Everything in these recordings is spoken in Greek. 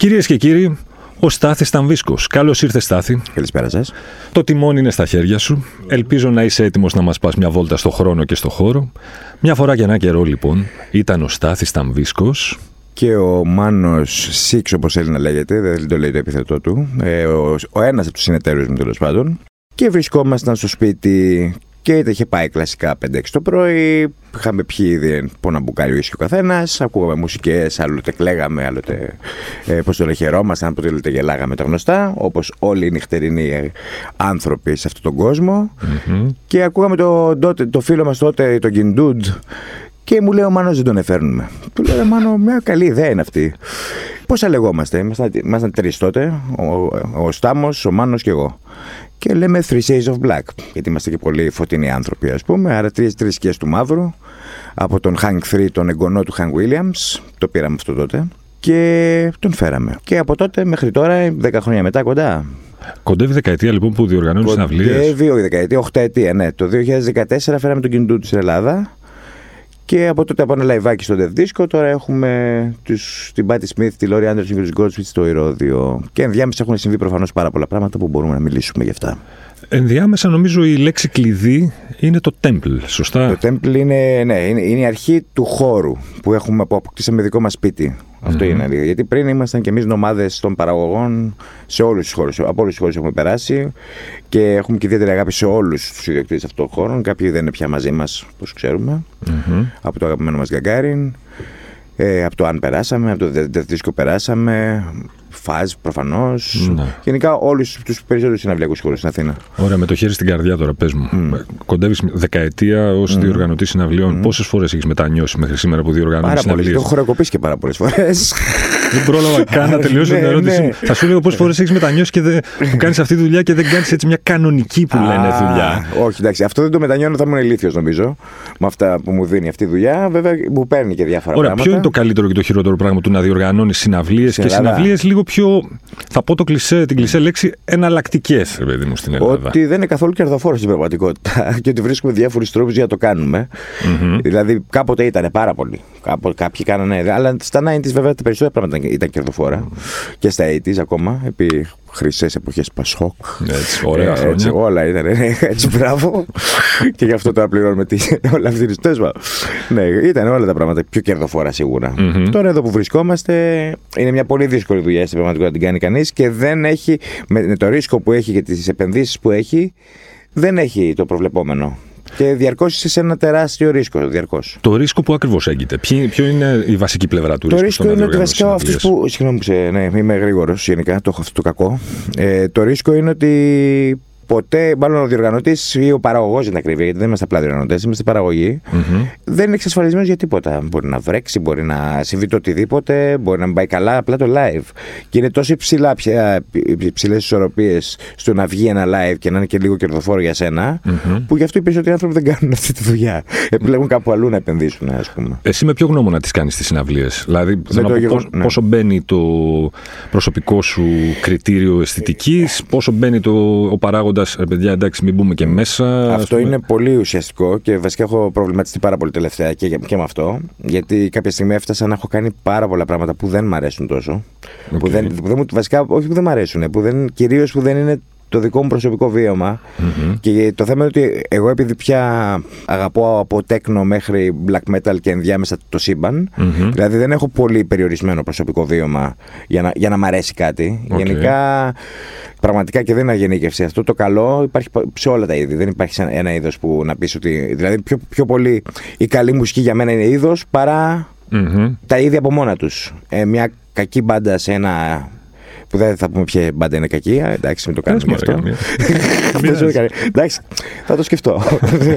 Κυρίες και κύριοι, ο Στάθης Ταμβίσκο. Καλώς ήρθες, Στάθη. Καλησπέρα σας. Το τιμόνι είναι στα χέρια σου. Ελπίζω να είσαι έτοιμος να μας πας μια βόλτα στο χρόνο και στο χώρο. Μια φορά για ένα καιρό, λοιπόν, ήταν ο Στάθης Ταμβίσκο. Και ο Μάνος Σίξ, όπως θέλει να λέγεται, δεν το λέει το επιθετό του. Ε, ο ο ένας από τους συνεταίρους μου, τέλος πάντων. Και βρισκόμασταν στο σπίτι και είτε είχε πάει κλασικά 5-6 το πρωί, είχαμε πιει ήδη ένα μπουκάλι ίσιος ο καθένας, ακούγαμε μουσικές, άλλοτε κλαίγαμε, άλλοτε ε, πώς το λέει, χαιρόμασταν, άλλοτε γελάγαμε τα γνωστά, όπως όλοι οι νυχτερινοί ε, άνθρωποι σε αυτόν τον κοσμο Και ακούγαμε το, το, το φίλο μας τότε, τον Κιντούντ, και μου λέει ο Μάνος δεν τον εφέρνουμε. Του λέω Μάνο, μια καλή ιδέα είναι αυτή. Πόσα λεγόμαστε, ήμασταν, ήμασταν τρεις τότε, ο, ο Στάμος, ο Μάνος και εγώ. Και λέμε Three Shades of Black, γιατί είμαστε και πολύ φωτεινοί άνθρωποι, ας πούμε. Άρα τρεις τρεις σκιές του μαύρου, από τον Hank 3, τον εγγονό του Hank Williams. Το πήραμε αυτό τότε. Και τον φέραμε. Και από τότε μέχρι τώρα, 10 χρόνια μετά κοντά. Κοντεύει δεκαετία λοιπόν που διοργανώνει συναυλίες. Κοντεύει, όχι δεκαετία, 8 ετία, ναι. Το 2014 φέραμε τον King Dude στην Ελλάδα. Και από τότε από ένα λαϊβάκι στο Death Disco, τώρα έχουμε τους, την Patti Smith, τη Laurie Anderson και τους Goldsmith στο Ηρώδιο. Και ενδιάμεσα έχουν συμβεί προφανώς πάρα πολλά πράγματα που μπορούμε να μιλήσουμε γι' αυτά. Ενδιάμεσα νομίζω η λέξη κλειδί είναι το temple, σωστά; Το temple είναι, ναι, είναι, είναι η αρχή του χώρου που, έχουμε, που αποκτήσαμε δικό μας σπίτι. Αυτό είναι. Γιατί πριν ήμασταν και εμείς νομάδες των παραγωγών σε όλους τους χώρους. Από όλους τους χώρους έχουμε περάσει και έχουμε και ιδιαίτερη αγάπη σε όλους τους ιδιοκτήτες αυτών των χώρων. Κάποιοι δεν είναι πια μαζί μας, όπως ξέρουμε. Από το αγαπημένο μας Γκαγκάριν. Ε, από το Αν περάσαμε, από το Δευτίσκο περάσαμε. Φάζ προφανώς. Ναι. Γενικά όλους τους περισσότερους συναυλιακούς χώρους στην Αθήνα. Ωραία, με το χέρι στην καρδιά τώρα, πες μου. Mm. Κοντεύεις δεκαετία ως mm. διοργανωτής συναυλίων. Mm. Πόσες φορές έχεις μετανιώσει μέχρι σήμερα που διοργανώνεις Πάρα συναυλίες; πολύ. Το έχω χωροκοπήσει και πάρα πολλές φορές. δεν πρόλαβα καν να τελειώσω την Ναι, ερώτηση. ναι. Θα σου λέω πόσες φορές έχεις μετανιώσει και δεν, που κάνεις αυτή τη δουλειά και δεν κάνεις έτσι μια κανονική που λένε Α, δουλειά. Όχι, εντάξει, αυτό δεν το μετανιώνω, θα ήμουν ηλίθιος νομίζω. Με αυτά που μου δίνει αυτή η δουλειά. Βέβαια, μου παίρνει και διάφορα Ωραία, πράγματα. ποιο είναι το καλύτερο και το χειρότερο πράγμα του να διοργανώνεις συναυλίες και Ελλάδα. συναυλίες λίγο πιο, θα πω το κλισέ, την κλισέ λέξη, εναλλακτικές, ρε παιδί μου, στην Ελλάδα. Ότι δεν είναι καθόλου κερδοφόρο στην πραγματικότητα και ότι βρίσκουμε διάφορους τρόπους για να το κάνουμε. Δηλαδή, κάποτε ήταν πάρα πολύ. Κάπο- κάποιοι κάνανε. Αλλά στα 90s βέβαια τα περισσότερα πράγματα ήταν- ήταν κερδοφόρα. Και στα 80s ακόμα, επί χρυσές εποχές Πασχόκ. Έτσι, ωραία Ε, χρόνια. Έτσι, όλα ήταν ε, έτσι, μπράβο. και γι' αυτό τώρα πληρώνουμε τη, όλα αυτή τη στέσμα. Ναι, ήταν όλα τα πράγματα πιο κερδοφόρα σίγουρα. Τώρα εδώ που βρισκόμαστε είναι μια πολύ δύσκολη δουλειά στην πραγματικότητα να την κάνει κανείς και δεν έχει, με, με το ρίσκο που έχει και τις επενδύσεις που έχει, δεν έχει το προβλεπόμενο. Και διαρκώς είσαι σε ένα τεράστιο ρίσκο. Διαρκώς. Το ρίσκο που ακριβώς έγκυται. Ποιο, ποιο είναι η βασική πλευρά του Το ρίσκου. ρίσκο στο να είναι ότι διοργανώσεις βασικά αυτούς συναυλίες; που. Συγγνώμη που σε. Ναι, είμαι γρήγορος γενικά, το έχω αυτό το κακό. Ε, το ρίσκο είναι ότι ποτέ, μάλλον ο διοργανωτής ή ο παραγωγός για την ακρίβεια, γιατί δεν είμαστε απλά διοργανωτές, είμαστε παραγωγοί, δεν είναι εξασφαλισμένος για τίποτα. Μπορεί να βρέξει, μπορεί να συμβεί το οτιδήποτε, μπορεί να μην πάει καλά απλά το live. Και είναι τόσο υψηλά πια, υψηλές ισορροπίες στο να βγει ένα live και να είναι και λίγο κερδοφόρο για σένα, που γι' αυτό οι περισσότεροι άνθρωποι δεν κάνουν αυτή τη δουλειά. Επιλέγουν κάπου αλλού να επενδύσουν, ας πούμε. Εσύ με ποιο γνώμονα τις κάνεις τις συναυλίες; Δηλαδή, θέλω να το πω γεγονός- πώς- ναι. πόσο μπαίνει το προσωπικό σου κριτήριο αισθητικής, πόσο μπαίνει το, ο παράγοντας, παιδιά, εντάξει, μην μπούμε και μέσα. ας Αυτό πούμε. είναι πολύ ουσιαστικό και βασικά έχω προβληματιστεί πάρα πολύ τελευταία και, και με αυτό. Γιατί κάποια στιγμή έφτασα να έχω κάνει πάρα πολλά πράγματα που δεν μ' αρέσουν τόσο. Που δεν, που δεν, μου- βασικά, όχι που δεν μ' αρέσουν, που δεν, κυρίως που δεν είναι το δικό μου προσωπικό βίωμα. Και το θέμα είναι ότι εγώ επειδή πια αγαπώ από τέκνο μέχρι black metal και ενδιάμεσα το σύμπαν, δηλαδή δεν έχω πολύ περιορισμένο προσωπικό βίωμα για να, για να μ' αρέσει κάτι. Οκ. Γενικά, πραγματικά και δεν είναι γενίκευση. Αυτό το καλό υπάρχει σε όλα τα είδη. Δεν υπάρχει σαν ένα είδος που να πεις ότι. Δηλαδή, πιο, πιο πολύ η καλή μουσική για μένα είναι είδος παρά Μμμ. τα είδη από μόνα τους. Ε, μια κακή μπάντα σε ένα. Που δεν θα πούμε ποια μπάντα είναι κακή. Α, εντάξει, μην το κάνουμε Πες γι' μου, αυτό. ρε, καμία. Αυτό δεν είναι καλή. Εντάξει, θα το σκεφτώ.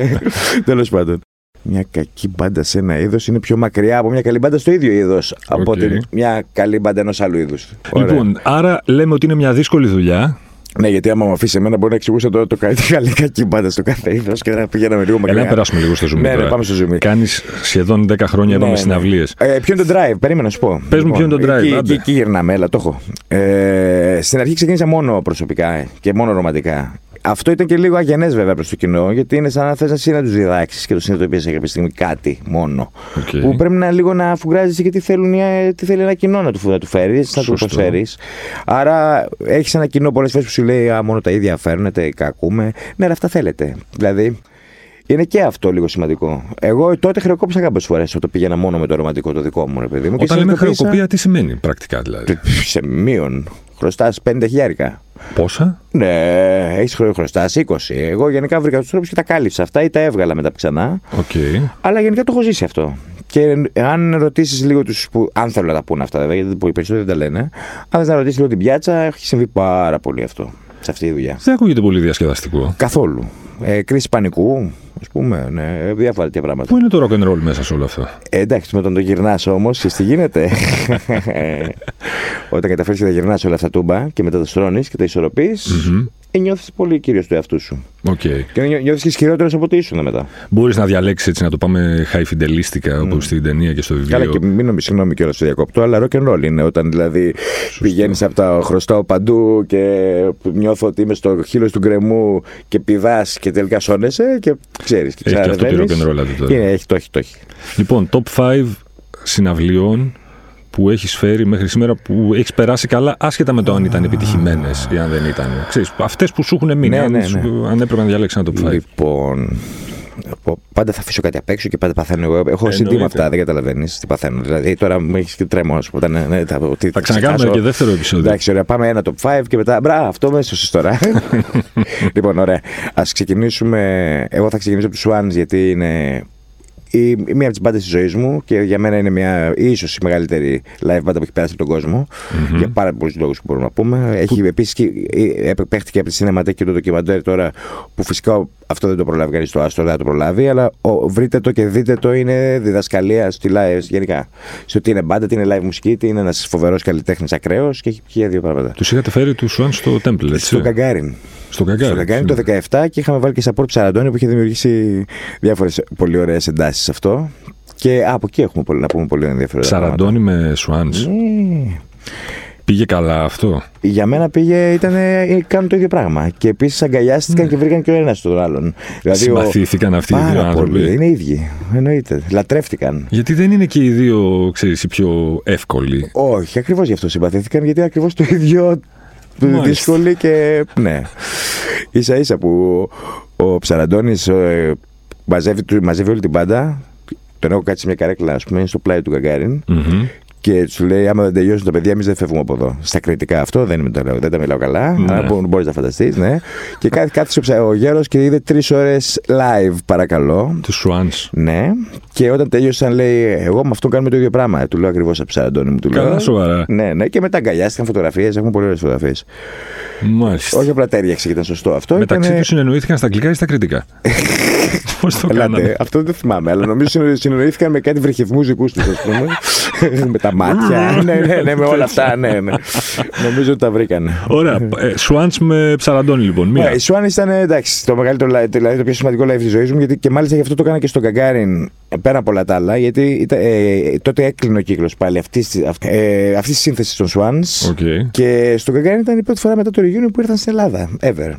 Τέλος πάντων. Μια κακή μπάντα σε ένα είδος είναι πιο μακριά από μια καλή μπάντα στο ίδιο είδος από Οκ. ότι μια καλή μπάντα ενός άλλου είδους. Λοιπόν, άρα λέμε ότι είναι μια δύσκολη δουλειά. Ναι, γιατί άμα μου αφήσει εμένα μπορεί να εξηγούσε τώρα το καλή καλή κακή μπάντα στο κάθε είδος και να πηγαίναμε λίγο μακριά. Έλα να περάσουμε λίγο στο zoom. Ναι, ναι, πάμε στο zoom. Κάνεις σχεδόν 10 χρόνια, είπαμε, Ναι, ναι. συναυλίες. Ε, ποιο είναι το drive, περίμενα να σου πω. Πες μου ποιο είναι το drive, Εκεί, άντε. εκεί, εκεί γυρνάμε, έλα, το έχω. Ε, στην αρχή ξεκίνησα μόνο προσωπικά ε, και μόνο ρομαντικά. Αυτό ήταν και λίγο αγενές βέβαια προς το κοινό, γιατί είναι σαν να θες εσύ να του διδάξει και το συνειδητοποιήσει κάποια στιγμή κάτι μόνο. Οκ. Που πρέπει να λίγο να αφουγκράζεσαι και τι, θέλουν, οι- τι θέλει ένα κοινό να του, να του φέρεις, να του Σωστό. προσφέρεις. Άρα έχεις ένα κοινό πολλές φορές που σου λέει Α, μόνο τα ίδια φέρνετε, κι ακούμε. Ναι, αλλά αυτά θέλετε. Δηλαδή, είναι και αυτό λίγο σημαντικό. Εγώ τότε χρεοκόπησα κάποιες φορές όταν πήγαινα μόνο με το ρομαντικό το δικό μου, ρε παιδί μου. και Όταν λέμε συνειδητοποίησα- χρεοκοπία, τι σημαίνει πρακτικά δηλαδή; Σε μείον. Χρωστάς 50 χιλιάρικα. Πόσα; Ναι, έχεις χρωστάς 20. Εγώ γενικά βρήκα τους τρόπους και τα κάλυψα αυτά ή τα έβγαλα μετά ξανά. Οκ. Αλλά γενικά το έχω ζήσει αυτό. Και αν ρωτήσεις λίγο τους που. Αν θέλουν να τα πούνε αυτά, βέβαια, γιατί οι περισσότεροι δεν τα λένε. Αν θε να ρωτήσεις λίγο την πιάτσα, έχει συμβεί πάρα πολύ αυτό. Σε αυτή τη δουλειά. Δεν ακούγεται πολύ διασκεδαστικό. Καθόλου. Ε, κρίση πανικού, α πούμε. Ναι, διάφορα τέτοια πράγματα. Πού είναι το rock and roll μέσα σε όλο αυτό; Ε, εντάξει, όταν το γυρνάς όμως, και τι γίνεται. όταν καταφέρεις και τα γυρνάς όλα αυτά τούμπα και μετά τα στρώνεις και τα ισορροπείς, Μμμ. Ε, νιώθεις πολύ κύριος του εαυτού σου. Οκ. Και νιώθεις και ισχυρότερο από ό,τι ήσουν μετά. Μπορείς να διαλέξεις έτσι να το πάμε high fidel ίστικα όπως στην ταινία και στο βιβλίο. Καλά, και μην νομίζει, συγγνώμη κιόλας στο διακόπτω, αλλά rock and roll είναι. Όταν δηλαδή πηγαίνεις από τα χρωστάω παντού και νιώθω ότι είμαι στο χείλος του γκρεμού και πηδάς και τελικά σώνεσαι και ξέρεις. Και Έχει και αυτό το ξανανεβαίνεις. rock and roll αντί τώρα. Είναι, έχει, το έχει, το έχει. Λοιπόν, top 5 συναυλιών που έχει φέρει μέχρι σήμερα που έχεις περάσει καλά, άσχετα με το αν ήταν επιτυχημένες ή αν δεν ήταν. Ξέρεις, αυτές που σου έχουν μείνει, Ναι, αν, ναι, σου- αν έπρεπε να διαλέξεις ένα top 5. Λοιπόν. πω, Πάντα θα αφήσω κάτι απ' έξω και πάντα παθαίνω εγώ. Έχω Εννοείται. συντήμα αυτά, δεν καταλαβαίνεις τι παθαίνω. Δηλαδή τώρα μου έχεις και τρέμω, ας πούμε. Ναι, ναι, θα, ότι Θα ξανακάνουμε ξεχάσω. και δεύτερο επεισόδιο. Εντάξει, ωραία, πάμε ένα top 5 και μετά. Μπράβο, αυτό με έσωσες τώρα. λοιπόν, ωραία. Α ξεκινήσουμε. Εγώ θα ξεκινήσω από τους Swans γιατί είναι η, μία από τις μπάντες της ζωής μου και για μένα είναι μια ίσως η μεγαλύτερη live μπάντα που έχει περάσει από τον κόσμο. Για πάρα πολλούς λόγους που μπορούμε να πούμε. Έχει επίσης και ε, παίχτηκε από τη Cinematheque και το ντοκιμαντέρ τώρα που φυσικά αυτό δεν το προλάβει κανείς το άστρο, δεν θα το προλάβει. Αλλά ο, βρείτε το και δείτε το. Είναι διδασκαλία στη live γενικά. Σε τι είναι μπάντα, τι είναι live μουσική, τι είναι ένας φοβερός καλλιτέχνης ακραίος και έχει και δύο πράγματα. Τους είχατε φέρει τους Swans στο Temple, έτσι. Στο Γκαγκάριν. Στο Στο Καγκάρι. Γκαγκάριν το 17 και είχαμε βάλει και support Ψαραντώνη που είχε δημιουργήσει διάφορες πολύ ωραίες εντάσεις σε αυτό. Και α, από εκεί έχουμε πολύ, να πούμε πολύ ενδιαφέροντα. Σαραντώνη με Swans. πράγματα. Ε, Πήγε καλά αυτό; Για μένα πήγε, ήταν, κάνουν το ίδιο πράγμα. Και επίσης αγκαλιάστηκαν και βρήκαν και ο ένας τον άλλον. Δηλαδή, ο- Συμπαθήθηκαν αυτοί οι πάρα δύο πολύ. άνθρωποι. Είναι ίδιοι. Εννοείται. Λατρεύτηκαν. Γιατί δεν είναι και οι δύο, ξέρεις, οι πιο εύκολοι. Όχι, ακριβώς γι' αυτό συμπαθήθηκαν, γιατί ακριβώς το ίδιο Μάλιστα. δύσκολη και. Ναι. σα ίσα που ο Ψαραντώνης μαζεύει, του- μαζεύει όλη την πάντα. Τον έχω κάτσει σε μια καρέκλα, ας πούμε, είναι στο πλάι του Γκαγκάριν. Μμμ. Και του λέει: Άμα δεν τελειώσουν τα παιδιά, εμείς δεν φεύγουμε από εδώ. Στα κριτικά αυτό δεν, είναι, το λέω, δεν τα μιλάω καλά. Ναι. Αλλά μπορείς να φανταστείς, ναι. και κάθ- κάθισε ο ψα- ο γέρος και είδε τρεις ώρες live, παρακαλώ. Του Swans. Ναι. Και όταν τελείωσαν, λέει: Εγώ με αυτόν κάνουμε το ίδιο πράγμα. Του λέω ακριβώς από Ψαραντώνη μου. Του Καλά, λέω. σοβαρά. Ναι, ναι. Και μετά αγκαλιάστηκαν φωτογραφίες. Έχουμε πολύ ωραίες φωτογραφίες. Μάλιστα. Όχι απλά τέριαξε και ήταν σωστό αυτό. Μεταξύ ήτανε- τους συνεννοήθηκαν στα αγγλικά ή στα κριτικά; Πώς το Ελάτε, κάνανε. αυτό δεν το θυμάμαι, αλλά νομίζω συνεννο- συνεννοήθηκαν με κάτι βρυχηθμούς δικούς του, ας πούμε. με τα μάτια. ναι, ναι, ναι, με όλα αυτά, ναι, ναι. νομίζω ότι τα βρήκαν. Ωραία. ε, Swans με Ψαραντώνη λοιπόν. Μία. Ε, Οι Swans ήταν εντάξει, το μεγαλύτερο live, δηλαδή το πιο σημαντικό live της ζωής μου γιατί και μάλιστα γι' αυτό το έκανα και στον Gagarin ε, πέρα από όλα τα άλλα. Γιατί ήταν, ε, τότε έκλεινε ο κύκλος πάλι αυτής ε, της σύνθεσης των Swans. OK. Και στο Gagarin ήταν η πρώτη φορά μετά το reunion που ήρθαν στην Ελλάδα. Ever.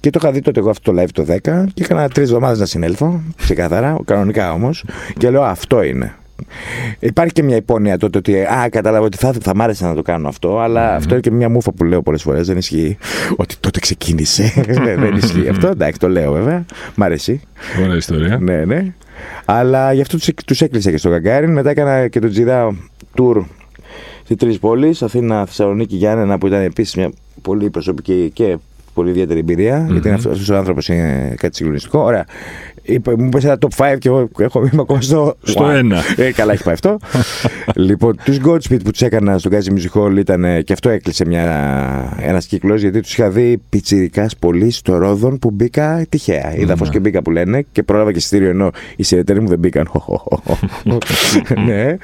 Και το είχα δει τότε εγώ αυτό το live το 10 και έκανα τρεις εβδομάδες να συνέλθω. Ξεκάθαρα, κανονικά όμως. Και λέω αυτό είναι. Υπάρχει και μια υπόνοια τότε ότι α, κατάλαβα ότι θα, θα μ' άρεσε να το κάνω αυτό, αλλά αυτό είναι και μια μούφα που λέω πολλές φορές. Δεν ισχύει ότι τότε ξεκίνησε. δεν δεν ισχύει αυτό. Εντάξει, το λέω βέβαια. Μ' αρέσει. Ωραία ιστορία. Ναι, ναι. Αλλά γι' αυτό τους, τους έκλεισα και στο Γκαγκάριν. Μετά έκανα και το Τζιρά tour σε τρεις πόλεις. Αθήνα, Θεσσαλονίκη, Γιάννενα, που ήταν επίσης μια πολύ προσωπική και πολύ ιδιαίτερη εμπειρία, γιατί αυτός ο άνθρωπος είναι κάτι συγκλονιστικό. Ωραία. Είπε, μου είπες ένα top 5 και εγώ έχω μείνει ακόμα στο. Στο ένα. Ε, καλά, έχει πάει αυτό. λοιπόν, τους Godspeed που τους έκανα στο Γκάζι Music Hall ήταν ε, και αυτό έκλεισε ένας κύκλος γιατί τους είχα δει πιτσιρικάς πολύ στο Ρόδον που μπήκα τυχαία. Είδα φως και μπήκα που λένε και πρόλαβα και στήριο ενώ οι συνεταίροι μου δεν μπήκαν. ναι.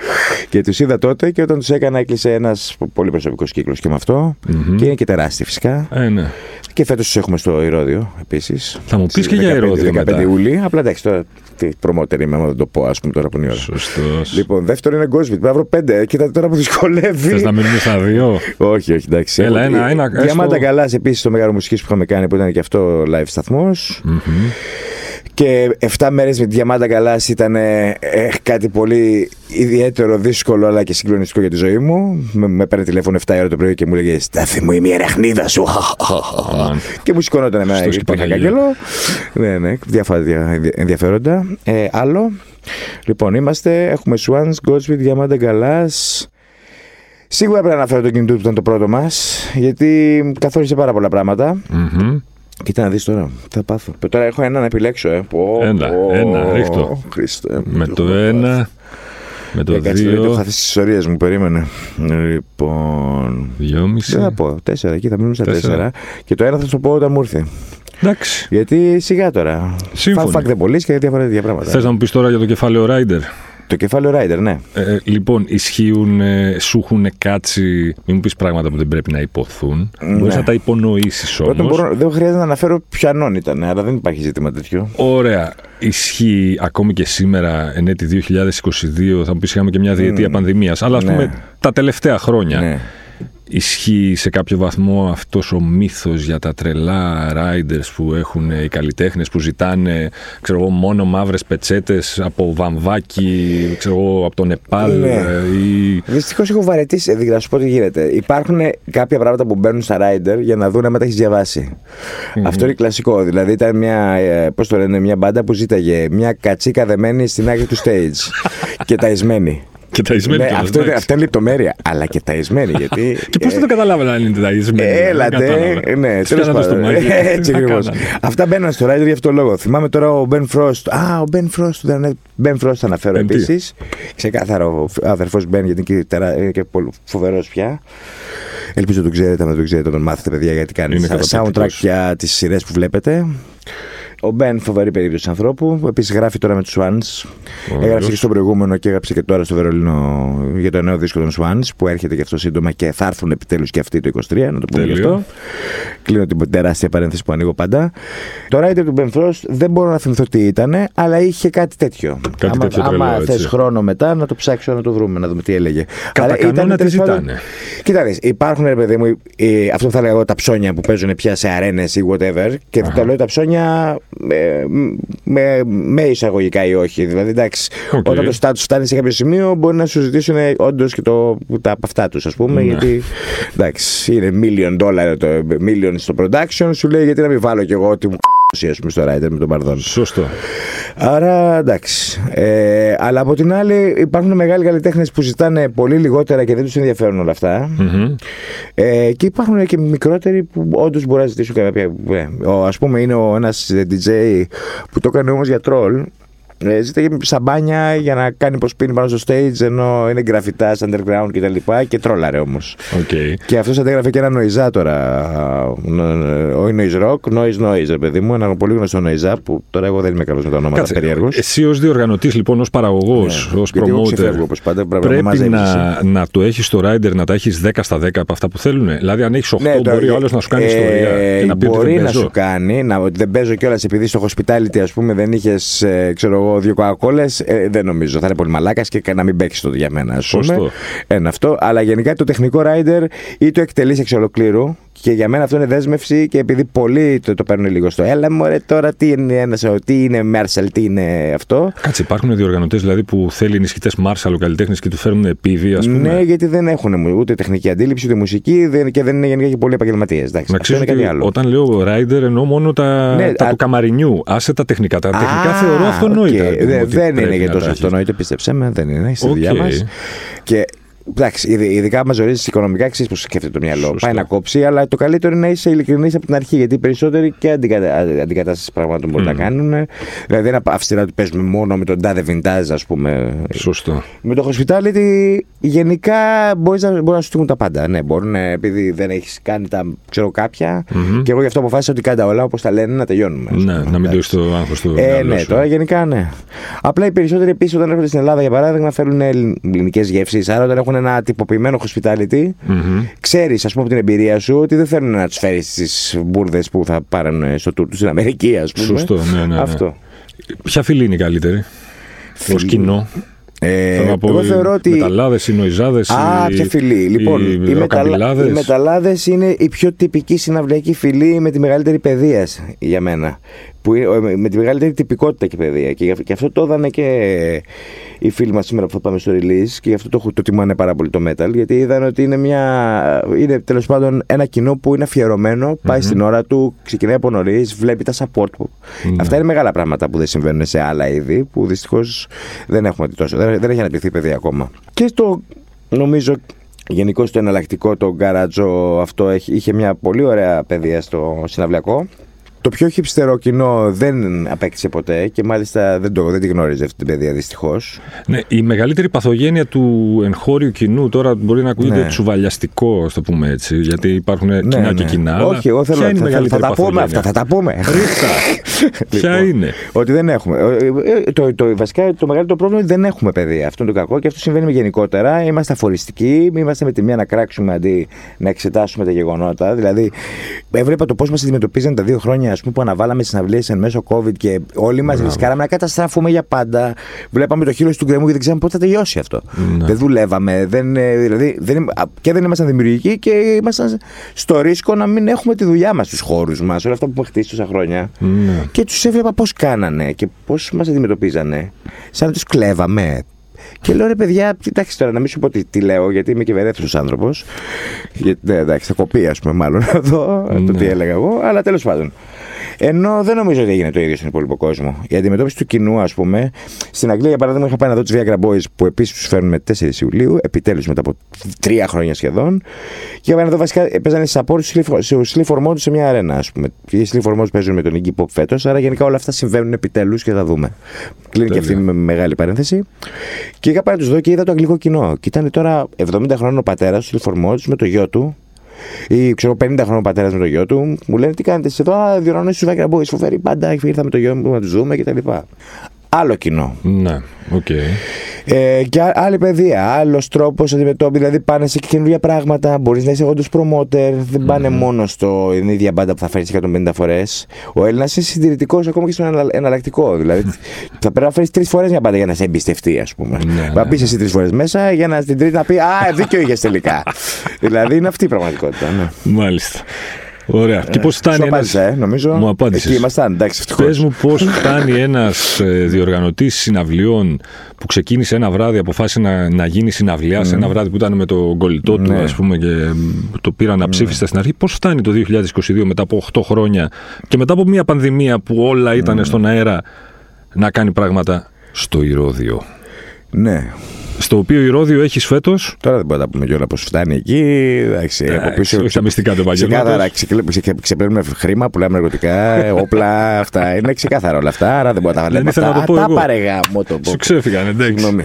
Και τους είδα τότε και όταν τους έκανα έκλεισε ένας πολύ προσωπικός κύκλος και με αυτό. Και είναι και τεράστιο φυσικά. Ε, ναι. Και φέτος τους έχουμε στο Ηρόδιο επίσης. Θα μου πεις και για Ηρόδιο. 15 μετά. Ιούλη. Απλά εντάξει, τώρα τι προμότερ είμαι, να το πω, ας πούμε τώρα που είναι η ώρα. Σωστός. Λοιπόν, δεύτερο είναι Γκόσβιτ. Πρέπει να βρω πέντε. Κοίτα τώρα που δυσκολεύει. Θες να μείνουμε στα δύο; όχι, όχι, εντάξει. Έλα, ένα, ένα. Διαμάντα καλά επίσης το μεγάλο μουσική που είχαμε κάνει που ήταν και αυτό live σταθμός. Mm-hmm. Και 7 μέρες με τη Διαμάντα Καλά ήταν ε, κάτι πολύ ιδιαίτερο, δύσκολο αλλά και συγκλονιστικό για τη ζωή μου. Με, με παίρνει τηλέφωνο 7 ώρα το πρωί και μου λέγε Στάθη μου, είμαι η εραχνίδα σου. και μου σηκωνόταν εμένα και είχα κάγκελο. ναι, ναι, διάφορα ενδιαφέροντα. Ε, άλλο. Λοιπόν, είμαστε, έχουμε Swans, Godspeed, Διαμάντα Καλά. Σίγουρα πρέπει να αναφέρω το κινητό που ήταν το πρώτο μας, γιατί καθόρισε πάρα πολλά πράγματα. Mm-hmm. Κοίτα να δεις τώρα, θα πάθω. Τώρα έχω ένα να επιλέξω, ε. Πω, ένα, πω, ένα, ρίχτω. Χριστέ, με το ένα, με το ε, δύο. Θα θες τις ιστορίες μου, περίμενε. Λοιπόν... Δυόμιση. Δεν θα πω, τέσσερα, εκεί θα μείνουμε στα τέσσερα. τέσσερα. Και το ένα θα σου πω όταν μου έρθει. Εντάξει. Γιατί σιγά τώρα. Σύμφωνοι. Φακ δεν πολύ και διάφορα τέτοια πράγματα. Θες να μου πεις τώρα για το κεφάλαιο Rider. Το κεφάλαιο Rider, ναι. Ε, ε, λοιπόν, ισχύουν, ε, σου έχουν κάτσει. Μην μου πεις πράγματα που δεν πρέπει να υποθούν. Ναι. Μπορείς να τα υπονοήσεις όμως. Δεν χρειάζεται να αναφέρω ποιανόν ήταν, αλλά δεν υπάρχει ζήτημα τέτοιο. Ωραία. Ισχύει ακόμη και σήμερα, εν έτη 2022, θα μου πεις είχαμε και μια διετία mm. πανδημίας. Αλλά ας ναι. πούμε τα τελευταία χρόνια. Ναι ισχύει σε κάποιο βαθμό αυτός ο μύθος για τα τρελά riders που έχουν οι καλλιτέχνες που ζητάνε ξέρω εγώ, μόνο μαύρες πετσέτες από βαμβάκι ξέρω εγώ, από το Νεπάλ ναι. ή... Δυστυχώς έχω βαρετήσει, δηλαδή να σου πω τι γίνεται. Υπάρχουν κάποια πράγματα που μπαίνουν στα rider για να δουν αν τα έχεις διαβάσει. Αυτό είναι κλασικό, δηλαδή ήταν μια ε, πώς το λένε, μια μπάντα που ζήταγε μια κατσίκα δεμένη στην άκρη του stage. Και ταϊσμένη και ταϊσμένη. Ναι, αυτό, είναι, αυτό είναι λεπτομέρεια. Αλλά και ταϊσμένη. Γιατί, και πώς θα το καταλάβαινα αν είναι ταϊσμένη. Έλατε. Ναι, τέλος πάντων. Έτσι ακριβώς. Αυτά μπαίνουν στο Ράιτερ για αυτό το λόγο. Θυμάμαι τώρα ο Μπεν Φρόστ. Α, ο Μπεν Φρόστ. Μπεν Φρόστ αναφέρω επίσης. Ξεκάθαρο ο αδερφός Μπεν γιατί είναι και φοβερός πια. Ελπίζω να το ξέρετε, να το ξέρετε, τον μάθετε, παιδιά, γιατί κάνει soundtrack για τις σειρές που βλέπετε. Ο Μπεν, φοβερή περίπτωση ανθρώπου. Επίσης γράφει τώρα με τους Swans. Έγραψε και στο προηγούμενο και έγραψε και τώρα στο Βερολίνο για το νέο δίσκο των Swans που έρχεται και αυτό σύντομα και θα έρθουν επιτέλους και αυτοί το 23. Να το πούμε γι' αυτό. Κλείνω την τεράστια παρένθεση που ανοίγω πάντα. Το Rider του Ben Frost δεν μπορώ να θυμηθώ τι ήταν, αλλά είχε κάτι τέτοιο. Κάτι άμα τέτοιο άμα θες χρόνο μετά να το ψάξω να το βρούμε, να δούμε τι έλεγε. Κατά αλλά ήταν τι ζητάνε. Κοίτα, υπάρχουν ρε παιδί μου, αυτό που θα λέγω τα ψώνια που παίζουν πια σε αρένες ή whatever. Και τα λέω τα ψώνια με, με, με εισαγωγικά ή όχι. Δηλαδή, εντάξει, okay. όταν το status φτάνει σε κάποιο σημείο, μπορεί να σου ζητήσουν όντως και το, τα από αυτά τους, ας πούμε. Ναι. Γιατί εντάξει, είναι million dollar το million στο production, σου λέει γιατί να μην βάλω κι εγώ ότι μου πούμε, στο Rider με τον Παρδόν. Σωστό. Άρα εντάξει. Ε, αλλά από την άλλη υπάρχουν μεγάλοι καλλιτέχνες που ζητάνε πολύ λιγότερα και δεν τους ενδιαφέρουν όλα αυτά. Mm-hmm. Ε, και υπάρχουν και μικρότεροι που όντως μπορεί να ζητήσουν κάποια. Ε, ας πούμε, είναι ένας DJ που το έκανε όμως για τρόλ ε, ζήταγε σαμπάνια για να κάνει πω πίνει πάνω στο stage ενώ είναι γραφιτά, underground κτλ. Και, και τρόλαρε όμως. Okay. Και αυτός αντέγραφε και ένα νοηζά τώρα. Όχι noise rock, noise noise, παιδί μου. Ένα πολύ γνωστό νοηζά που τώρα εγώ δεν είμαι καλός με τα ονόματα περίεργος. Εσύ ως διοργανωτής, λοιπόν, ως παραγωγός, ναι, ως promoter. πάντα, πρέπει να, να, να το έχεις στο rider, να τα έχεις 10 στα 10 από αυτά που θέλουν. Δηλαδή, αν έχεις 8, ναι, μπορεί ο άλλος να σου κάνει ε, ιστορία. Και να πει μπορεί να σου κάνει, να, δεν παίζω κιόλας επειδή στο hospitality, ας πούμε, δεν είχες, ε, ξέρω εγώ, δύο κοκακόλε, ε, δεν νομίζω. Θα είναι πολύ μαλάκας και να μην παίξει το για μένα, ας πούμε. Ένα αυτό. Αλλά γενικά το τεχνικό rider ή το εκτελείς εξ ολοκλήρου και για μένα αυτό είναι δέσμευση και επειδή πολλοί το, το παίρνουν λίγο στο έλα μωρέ τώρα τι είναι ένας, τι είναι Marshall, τι είναι αυτό. Κάτσε, υπάρχουν διοργανωτές δηλαδή που θέλει ενισχυτές Marshall ο καλλιτέχνης και του φέρνουν επίδη, ας πούμε; Ναι, γιατί δεν έχουν ούτε τεχνική αντίληψη, ούτε μουσική και δεν είναι γενικά και πολλοί επαγγελματίες. Να ξέρω κάτι άλλο. Όταν λέω rider εννοώ μόνο τα, ναι, τα α... του καμαρινιού. Άσε τα τεχνικά. Τα τεχνικά α, θεωρώ αυτονόητα. Okay. Δεν, δεν είναι για τόσο αυτονόητο, πίστεψέ με, δεν είναι. Στη okay. δουλειά μα. Και Εντάξει, ειδικά μα ζορίζει οικονομικά, ξέρεις πώς σκέφτεται το μυαλό. Σωστό. Πάει να κόψει, αλλά το καλύτερο είναι να είσαι ειλικρινής από την αρχή. Γιατί οι περισσότεροι και αντικατα... αντικατάσταση πραγμάτων μπορεί να κάνουν. Δηλαδή, δεν είναι αυστηρά ότι παίζουμε μόνο με τον τάδε vintage, ας πούμε. Σωστό. Με το hospitality, γενικά μπορείς να, μπορεί να σου στείλουν τα πάντα. Ναι, μπορούν, επειδή δεν έχεις κάνει τα ξέρω κάποια. Και εγώ γι' αυτό αποφάσισα ότι κάντα όλα όπως τα λένε να τελειώνουμε. ας Ναι, πούμε. να μην Εντάξει. το το άγχος του. Ε, μυαλό ναι, σου. τώρα γενικά ναι. Απλά οι περισσότεροι επίσης όταν έρχονται στην Ελλάδα, για παράδειγμα, θέλουν ελληνικές γεύσεις. Άρα όταν έχουν ένα τυποποιημένο hospitality, Μμμ. ξέρεις, ας πούμε, από την εμπειρία σου ότι δεν θέλουν να τους φέρεις στις μπουρδες που θα πάρουν στο tour τους στην Αμερική, ας πούμε. Σωστό, ναι, ναι, ναι. Αυτό. Ποια φυλή είναι η καλύτερη, ως Φιλή. κοινό. Ε, Θέλω να πω, εγώ θεωρώ ότι. Οι μεταλλάδες, οι νοϊζάδες. Α, ποια φυλή. Λοιπόν, οι, μεταλλα... ροκαμπιλάδες. οι μεταλλάδες είναι η πιο τυπική συναυλιακή φυλή με τη μεγαλύτερη παιδεία για μένα. Που είναι, με τη μεγαλύτερη τυπικότητα και παιδεία. Και, γι' αυτό- και αυτό το είδανε και οι φίλοι μας σήμερα που θα πάμε στο release και γι' αυτό το, το τιμάνε πάρα πολύ το metal. Γιατί είδαν ότι είναι μια. Είναι τέλος πάντων ένα κοινό που είναι αφιερωμένο, πάει στην ώρα του, ξεκινάει από νωρίς, βλέπει τα support. που- Ναι. Αυτά είναι μεγάλα πράγματα που δεν συμβαίνουν σε άλλα είδη που δυστυχώς δεν έχουμε δει τόσο. Δεν, δεν έχει αναπτυχθεί η παιδεία ακόμα. Και στο νομίζω γενικώς το εναλλακτικό, το γκαρατζό αυτό έχει, είχε μια πολύ ωραία παιδεία στο συναυλιακό. Το πιο χυψτερό κοινό δεν απέκτησε ποτέ και μάλιστα δεν, το, δεν τη γνώριζε αυτή την παιδεία δυστυχώς. Ναι, η μεγαλύτερη παθογένεια του εγχώριου κοινού τώρα μπορεί να ακούγεται Ναι. τσουβαλιαστικό, ας το πούμε έτσι, γιατί υπάρχουν κοινά και κοινά. αλλά Όχι, εγώ θέλω ποια είναι η θα, θα, θα μεγαλύτερη τα πούμε παθογένεια; αυτά, θα τα πούμε. Ρίχτα. Ποια Λοιπόν, είναι; Ότι δεν έχουμε. Ε, ε, Το, το, βασικά το μεγαλύτερο πρόβλημα είναι ότι δεν έχουμε παιδεία. Αυτό είναι το κακό και αυτό συμβαίνει γενικότερα. Είμαστε αφοριστικοί, είμαστε με τη μία να κράξουμε αντί να εξετάσουμε τα γεγονότα. Δηλαδή, έβλεπα το πώς μας αντιμετωπίζαν τα δύο χρόνια ας πούμε, που αναβάλαμε συναυλίε εν μέσω COVID και όλοι μας ρισκάραμε να καταστράφουμε για πάντα. Βλέπαμε το χείλος του γκρεμού και δεν ξέραμε πότε θα τελειώσει αυτό. Ναι. Δεν δουλεύαμε. Δεν, ε, δηλαδή, δεν, είμαι- α, και δεν ήμασταν δημιουργικοί και ήμασταν στο ρίσκο να μην έχουμε τη δουλειά μας, του χώρους μας, όλα αυτά που έχουμε χτίσει τόσα χρόνια. Ναι. Και τους έβλεπα πώς κάνανε και πώς μας αντιμετωπίζανε. Σαν να τους κλέβαμε. Και λέω ρε παιδιά, κοιτάξτε τώρα να μην σου πω τι, τι λέω, γιατί είμαι και βερέθρο άνθρωπος. Ναι, εντάξει, θα κοπεί, ας πούμε, μάλλον εδώ το τι Ναι. έλεγα εγώ, αλλά τέλος πάντων. Ενώ δεν νομίζω ότι έγινε το ίδιο στον υπόλοιπο κόσμο. Η αντιμετώπιση του κοινού, ας πούμε. Στην Αγγλία, για παράδειγμα, είχα πάει να δω τους Viagra Boys που επίσης τους φέρνουν με 4 Ιουλίου, επιτέλους μετά από τρία χρόνια σχεδόν. Και είχα πάει να δω βασικά, παίζανε στι απόρριε στου Sleaford Mode σε μια αρένα, ας πούμε. Οι Sleaford Mode παίζουν με τον Iggy Pop φέτος, άρα γενικά όλα αυτά συμβαίνουν επιτέλους και θα δούμε. Κλείνει και αυτή Τέλεια. με μεγάλη παρένθεση. Και είχα πάει να τους δω και είδα το αγγλικό κοινό. Και ήταν τώρα 70 χρόνων ο πατέρας του Sleaford Mode με το γιο του ή ξέρω 50 χρόνων πατέρας με το γιο του, μου λένε τι κάνετε εσεί εδώ, Α, διοργανώσει του Βάκρα Boys, φοβερή πάντα, ήρθα με το γιο μου να τους δούμε κτλ. Άλλο κοινό. Ναι, οκ. Ε, και α- άλλη παιδεία, άλλος τρόπος αντιμετώπιση. Δηλαδή πάνε σε καινούργια πράγματα. Μπορείς να είσαι όντως promoter. Δεν πάνε μόνο στο είναι η ίδια μπάντα που θα φέρεις 150 φορές. Ο Έλληνας είναι συντηρητικός ακόμα και στο ενα- εναλλακτικό. Δηλαδή θα πρέπει να φέρεις τρεις φορές μια μπάντα για να σε εμπιστευτεί, ας πούμε. Ναι, να ναι, πει εσύ τρεις φορές μέσα για να στην τρίτη να πει Α, δίκιο είχες τελικά. δηλαδή είναι αυτή η πραγματικότητα. Ναι. Μάλιστα. Ωραία. και πώς Σου φτάνει ένα. απάντησα, ε, νομίζω. Μου απάντησες. Εκεί ήμασταν, εντάξει, ευτυχώς. Πες μου πώς φτάνει ένας ε, διοργανωτής συναυλιών που ξεκίνησε ένα βράδυ, αποφάσισε να, να γίνει συναυλιά σε ένα βράδυ που ήταν με το κολλητό του Ναι. ας πούμε και μ, το πήραν να ψήφιστα στην αρχή. Πώς φτάνει το 2022 μετά από 8 χρόνια και μετά από μια πανδημία που όλα ήταν στον αέρα να κάνει πράγματα στο Ηρώδιο; Ναι. Στο οποίο Ηρώδιο έχεις φέτος Τώρα δεν μπορούμε να τα πούμε κιόλας πώς φτάνει εκεί. Εντάξει, από Εντάξει, πίσω. όχι τα μυστικά του επαγγέλματος. Ξεκάθαρα ξεκλε- ξε- ξεπλένουμε χρήμα, πουλάμε ναρκωτικά, όπλα, αυτά. Είναι ξεκάθαρα όλα αυτά. Άρα δεν μπορούμε να τα λέμε ήθελα αυτά. να το πω Α, εγώ. Τα παρεγά μου το πω. σου ξέφυγαν, εντάξει. Συγγνώμη.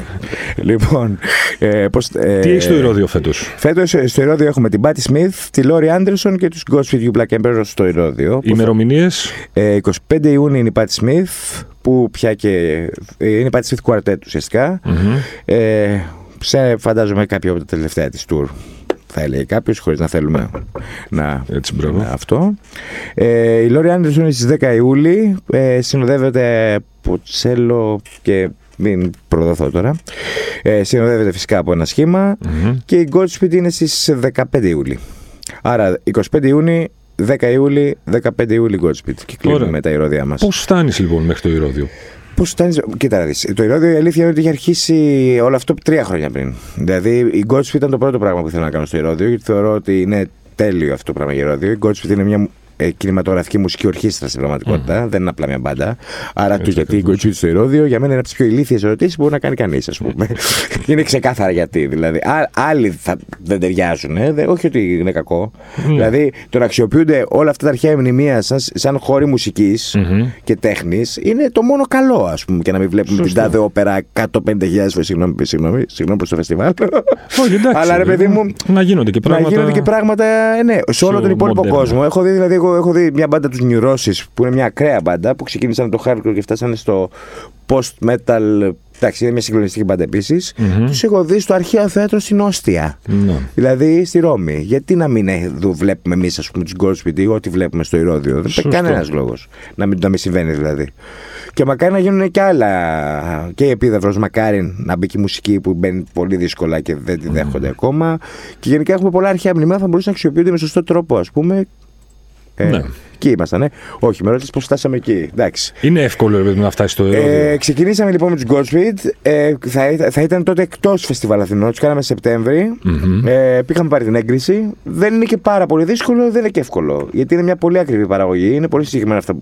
λοιπόν, ε, πώς, ε, Τι έχει στο Ηρώδιο φέτος; Φέτος στο Ηρώδιο έχουμε την Patty Smith, τη Lori Anderson και τους Godspeed You Black Emperor στο Ηρώδιο. που θα- Ημερομηνίες; ε, 25 Ιούνιου είναι η Patty Smith, που πια και. ε, είναι η Patty Smith Quartet ουσιαστικά. Ε, σε φαντάζομαι κάποιο από τα τελευταία της tour θα έλεγε κάποιος, χωρίς να θέλουμε να. Έτσι, μπράβο. να αυτό. Ε, η Λόρι Άντερσον είναι στις 10 Ιούλη. Ε, συνοδεύεται από τσέλο και. Μην προδοθώ τώρα. Ε, συνοδεύεται φυσικά από ένα σχήμα. Και η Godspeed είναι στις 15 Ιούλη. Άρα 25 Ιούνιου, 10 Ιούλη, 15 Ιούλη Godspeed. Και κλείνουμε Ωραία. με τα ηρώδια μας. Πώς φτάνεις λοιπόν μέχρι το Ηρώδιο; Πώς φτάνεις. Κοίτα, να δεις. Το ηρώδιο η αλήθεια είναι ότι είχε αρχίσει όλο αυτό τρία χρόνια πριν. Δηλαδή η Godspeed ήταν το πρώτο πράγμα που ήθελα να κάνω στο ηρώδιο, γιατί θεωρώ ότι είναι τέλειο αυτό το πράγμα για ηρώδιο. Η Godspeed είναι μια ε, κινηματογραφική μουσική ορχήστρα στην πραγματικότητα. Δεν είναι απλά μια μπάντα. Άρα τους γιατί η στο ηρόδιο για μένα είναι από τις πιο ηλίθιες ερωτήσεις που μπορεί να κάνει κανείς, ας πούμε. είναι ξεκάθαρα γιατί. Δηλαδή, α, άλλοι θα, δεν ταιριάζουν. Ε, όχι ότι είναι κακό. Δηλαδή, το να αξιοποιούνται όλα αυτά τα αρχαία μνημεία σαν, σαν χώροι και τέχνης είναι το μόνο καλό, ας πούμε. Και να μην βλέπουμε την τάδε όπερα 150.000 φορές. Συγγνώμη, συγγνώμη, συγγνώμη προς το φεστιβάλ. Όχι, εντάξει. Αλλά ρε παιδί μου. Να γίνονται και πράγματα. Να γίνονται και πράγματα, ε, ναι, σε όλο τον υπόλοιπο κόσμο. Έχω δει, δηλαδή, εγώ έχω δει μια μπάντα τους Νιουρώσεις που είναι μια ακραία μπάντα που ξεκίνησαν το hardcore και φτάσανε στο post-metal. Εντάξει, είναι μια συγκλονιστική μπάντα επίσης. Mm-hmm. Τους έχω δει στο αρχαίο θέατρο στην Όστια. Mm-hmm. Δηλαδή στη Ρώμη. Γιατί να μην βλέπουμε εμείς, ας πούμε, τους Goldsmith ή ό,τι βλέπουμε στο Ηρόδιο. Δεν υπάρχει κανένας λόγος να μην, να μην συμβαίνει δηλαδή. Και μακάρι να γίνουν και άλλα. Και η επίδαυρος, μακάρι να μπει και η μουσική που μπαίνει πολύ δύσκολα και δεν τη δέχονται mm. ακόμα. Και γενικά έχουμε πολλά αρχαία μνημεία θα μπορούσαν να αξιοποιούνται με σωστό τρόπο, ας πούμε. Ε, ναι. Εκεί ήμασταν, ε. Όχι, με ρώτησες πώς φτάσαμε εκεί. Εντάξει. Είναι εύκολο ρε, να φτάσεις στο ε, Ξεκινήσαμε λοιπόν με τους Godspeed. Ε, θα, θα ήταν τότε εκτός φεστιβάλ Αθηνών. Τους κάναμε Σεπτέμβρη. Mm-hmm. Ε, πήγαμε πάρει την έγκριση. Δεν είναι και πάρα πολύ δύσκολο, δεν είναι και εύκολο. Γιατί είναι μια πολύ ακριβή παραγωγή. Είναι πολύ συγκεκριμένα αυτά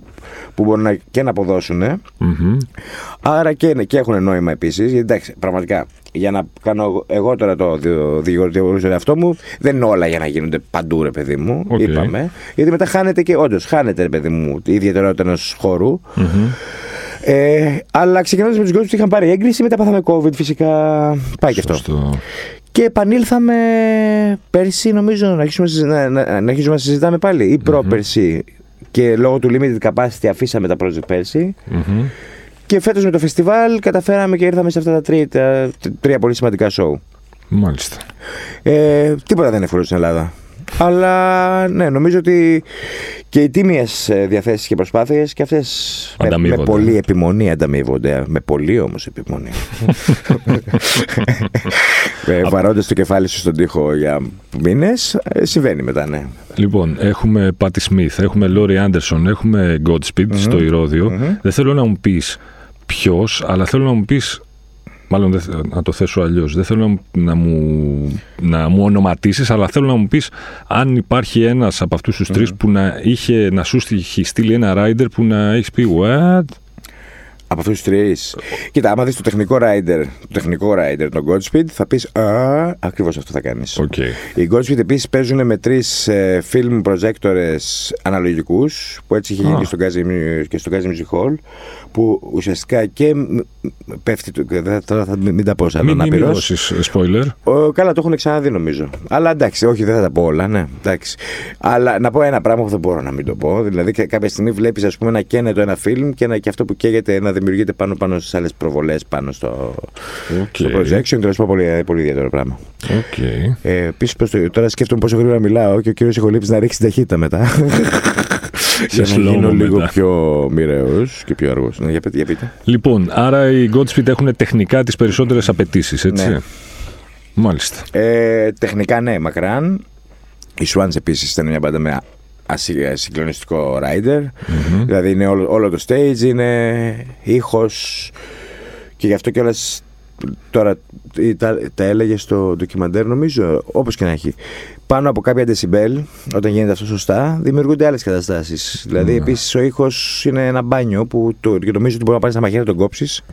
που μπορούν να, και να αποδώσουν. Mm-hmm. Άρα και, και έχουν νόημα επίσης. Γιατί εντάξει, πραγματικά για να κάνω εγώ τώρα το δικηγόρο του εαυτό μου, δεν είναι όλα για να γίνονται παντού, ρε παιδί μου. Okay. Είπαμε. Γιατί μετά χάνεται και όντως χάνεται, ρε παιδί μου, η ιδιαιτερότητα ενός χώρου. Mm-hmm. Ε, αλλά ξεκινώντας με τους γκολ που είχαν πάρει έγκριση, μετά πάθαμε COVID φυσικά. Πάει και αυτό. Και επανήλθαμε πέρσι, νομίζω, να αρχίσουμε να, να, να, αρχίσουμε να συζητάμε πάλι, ή πρόπερσι. Mm-hmm. Και λόγω του limited capacity αφήσαμε τα project πέρσι. Mm-hmm. Και φέτος με το φεστιβάλ καταφέραμε και ήρθαμε σε αυτά τα τρία, τα, τρία πολύ σημαντικά σοου. Μάλιστα. Ε, τίποτα δεν είναι εύκολο στην Ελλάδα. Αλλά ναι, νομίζω ότι και οι τίμιες διαθέσεις και προσπάθειες και αυτές με, με πολύ επιμονή ανταμείβονται. Με πολύ όμως επιμονή. Βαρώντας το κεφάλι σου στον τοίχο για μήνες, ε, συμβαίνει μετά, ναι. Λοιπόν, έχουμε Πάτι Σμιθ, έχουμε Λόρι Άντερσον, έχουμε Godspeed στο ηρωδιο Δεν θέλω να μου πεις ποιος, αλλά θέλω να μου πεις. Μάλλον να το θέσω αλλιώς. Δεν θέλω να, μου, να μου ονοματίσεις, αλλά θέλω να μου πεις αν υπάρχει ένας από αυτούς τους τρεις που να, είχε, να σου είχε στείλει ένα rider που να έχεις πει What? Από αυτούς τους τρεις. Κοίτα, άμα δεις το τεχνικό rider, το τεχνικό rider, τον Godspeed, θα πεις Α, ακριβώς αυτό θα κάνεις. Okay. Οι Godspeed επίσης παίζουν με τρεις ε, film projectors αναλογικούς, που έτσι είχε γίνει και στο Gazi Music Hall που ουσιαστικά και πέφτει. Τώρα θα μην τα πω σαν να πει. Μην spoiler. καλά, το έχουν ξαναδεί νομίζω. Αλλά εντάξει, όχι, δεν θα τα πω όλα, ναι. Εντάξει. Αλλά να πω ένα πράγμα που δεν μπορώ να μην το πω. Δηλαδή, κάποια στιγμή βλέπεις, ας πούμε, να καίνεται ένα φιλμ και, ένα, και αυτό που καίγεται να δημιουργείται πάνω, πάνω στις άλλες προβολές πάνω στο, okay. στο projection. Τέλο πω πολύ, πολύ ιδιαίτερο πράγμα. Okay. Ε, Επίση, τώρα σκέφτομαι πόσο γρήγορα μιλάω και ο κύριος Ιχολήπτη να ρίξει ταχύτητα μετά. Για να γίνω λίγο πιο μοιραίος και πιο αργός. Ναι, για, για πείτε. Λοιπόν, άρα οι Godspeed έχουν τεχνικά τις περισσότερες απαιτήσεις, έτσι; Ναι. Μάλιστα. Ε, τεχνικά ναι, μακράν. Η Swans επίσης ήταν μια μπάντα με συγκλονιστικό rider. Mm-hmm. Δηλαδή είναι όλο, όλο το stage, είναι ήχος. Και γι' αυτό κιόλας τώρα τα, τα έλεγε στο ντοκιμαντέρ νομίζω, όπως και να έχει πάνω από κάποια δεσιμπέλ, όταν γίνεται αυτό σωστά, δημιουργούνται άλλες καταστάσεις. Δηλαδή, mm. επίσης, ο ήχος είναι ένα μπάνιο που το, και νομίζω ότι μπορεί να πάρεις στα μαχαίρια να τον κόψεις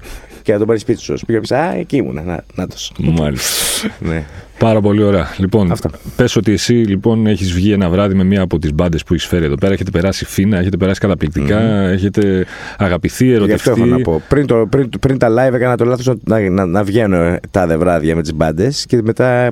και να τον πάρεις σπίτι σου. Πήγα Α, εκεί ήμουν. Να, να το. Μάλιστα. ναι. Πάρα πολύ ωραία. Λοιπόν, πες ότι εσύ λοιπόν έχεις βγει ένα βράδυ με μία από τις μπάντες που έχεις φέρει εδώ πέρα. Έχετε περάσει φίνα, έχετε περάσει καταπληκτικά, mm. έχετε αγαπηθεί, ερωτευτεί. Γι' αυτό έχω να πω. Πριν, το, πριν, πριν τα live έκανα το λάθος να, να, να βγαίνω τάδε βράδια με τις μπάντες και μετά ε...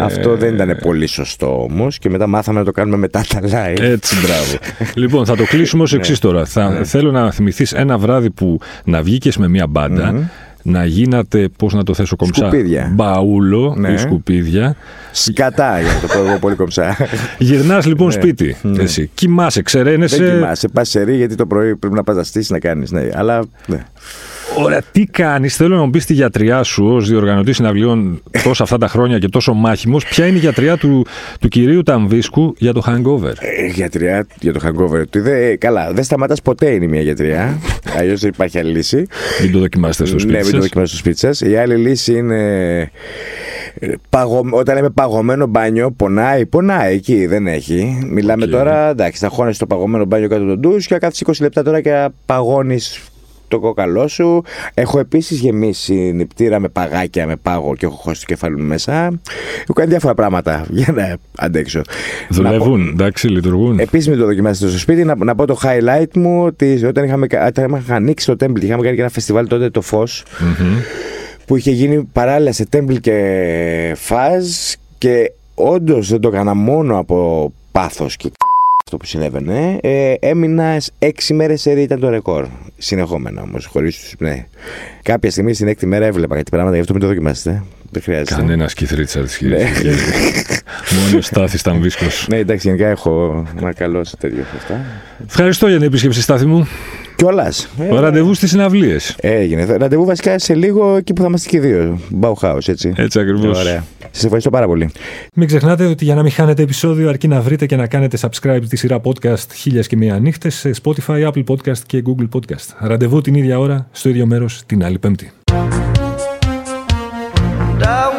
αυτό δεν ήταν πολύ σωστό όμως και μετά μάθαμε να το κάνουμε μετά τα live. Έτσι, μπράβο. λοιπόν, θα το κλείσουμε ως εξής ναι. τώρα. Θα, ναι. Θέλω να θυμηθείς ένα βράδυ που να βγήκες με μία μπάντα να γίνατε, πώς να το θέσω κομψά, σκουπίδια. μπαούλο ναι. ή σκουπίδια. Σκατά, για να το πω εγώ πολύ κομψά. Γυρνάς λοιπόν ναι. σπίτι. Ναι. Εσύ. Κοιμάσαι, ξεραίνεσαι. Δεν κοιμάσαι, πας σε ρί, γιατί το πρωί πρέπει να πας να στήσεις να κάνεις. Ναι. Αλλά. Ναι. Ωραία, τι κάνεις, θέλω να μου πεις τη γιατριά σου ως διοργανωτής συναυλίων τόσα αυτά τα χρόνια και τόσο μάχημος. Ποια είναι η γιατριά του, του κυρίου Ταμβίσκου για το hangover; Ε, γιατριά για το hangover. Δε, καλά, δεν σταματάς ποτέ είναι μια γιατριά. Αλλιώς δεν υπάρχει άλλη λύση. Μην το δοκιμάσετε στο σπίτι Ναι, μην το δοκιμάσετε στο σπίτι σας. Η άλλη λύση είναι Παγω... Όταν λέμε παγωμένο μπάνιο, πονάει, πονάει εκεί, δεν έχει. Μιλάμε Οκ. τώρα, εντάξει, θα χώνεσαι στο παγωμένο μπάνιο κάτω τον ντους και κάθεσαι 20 λεπτά τώρα και παγώνεις το κόκαλό σου. Έχω επίσης γεμίσει νηπτήρα με παγάκια, με πάγο και έχω χώσει το κεφάλι μου μέσα. Έχω κάνει διάφορα πράγματα για να αντέξω. Δουλεύουν, εντάξει, λειτουργούν. Επίσης, με το δοκιμάσετε στο σπίτι, να, να πω το highlight μου ότι όταν είχαμε, όταν είχαμε ανοίξει το Temple και είχαμε κάνει και ένα φεστιβάλ τότε το φως Μμμ. που είχε γίνει παράλληλα σε Temple και Faz και όντως δεν το έκανα μόνο από πάθος και αυτό που συνέβαινε. Ε, έμεινα έξι μέρες σε ήταν το ρεκόρ. Συνεχόμενα όμως, χωρίς ναι. Κάποια στιγμή στην έκτη μέρα έβλεπα κάτι πράγματα, γι' αυτό μην το δοκιμάσετε. Δεν χρειάζεται. Κανένα Κιθρίτσα τη Ναι. κυρία. Μόνος ο Στάθη ήταν βίσκος. Ναι, εντάξει, γενικά έχω ένα καλό σε τέτοιο αυτά. Ευχαριστώ για την επίσκεψη, Στάθη μου. Κιόλας. Ραντεβού στις συναυλίες. Έγινε. Ραντεβού βασικά σε λίγο εκεί που θα είμαστε και οι δύο. Bauhaus, έτσι. Έτσι ακριβώς. Ωραία. Σας ευχαριστώ πάρα πολύ. Μην ξεχνάτε ότι για να μην χάνετε επεισόδιο, αρκεί να βρείτε και να κάνετε subscribe τη σειρά podcast χίλιε και μία νύχτες σε Spotify, Apple Podcast και Google Podcast. Ραντεβού την ίδια ώρα, στο ίδιο μέρος, την άλλη Πέμπτη. And I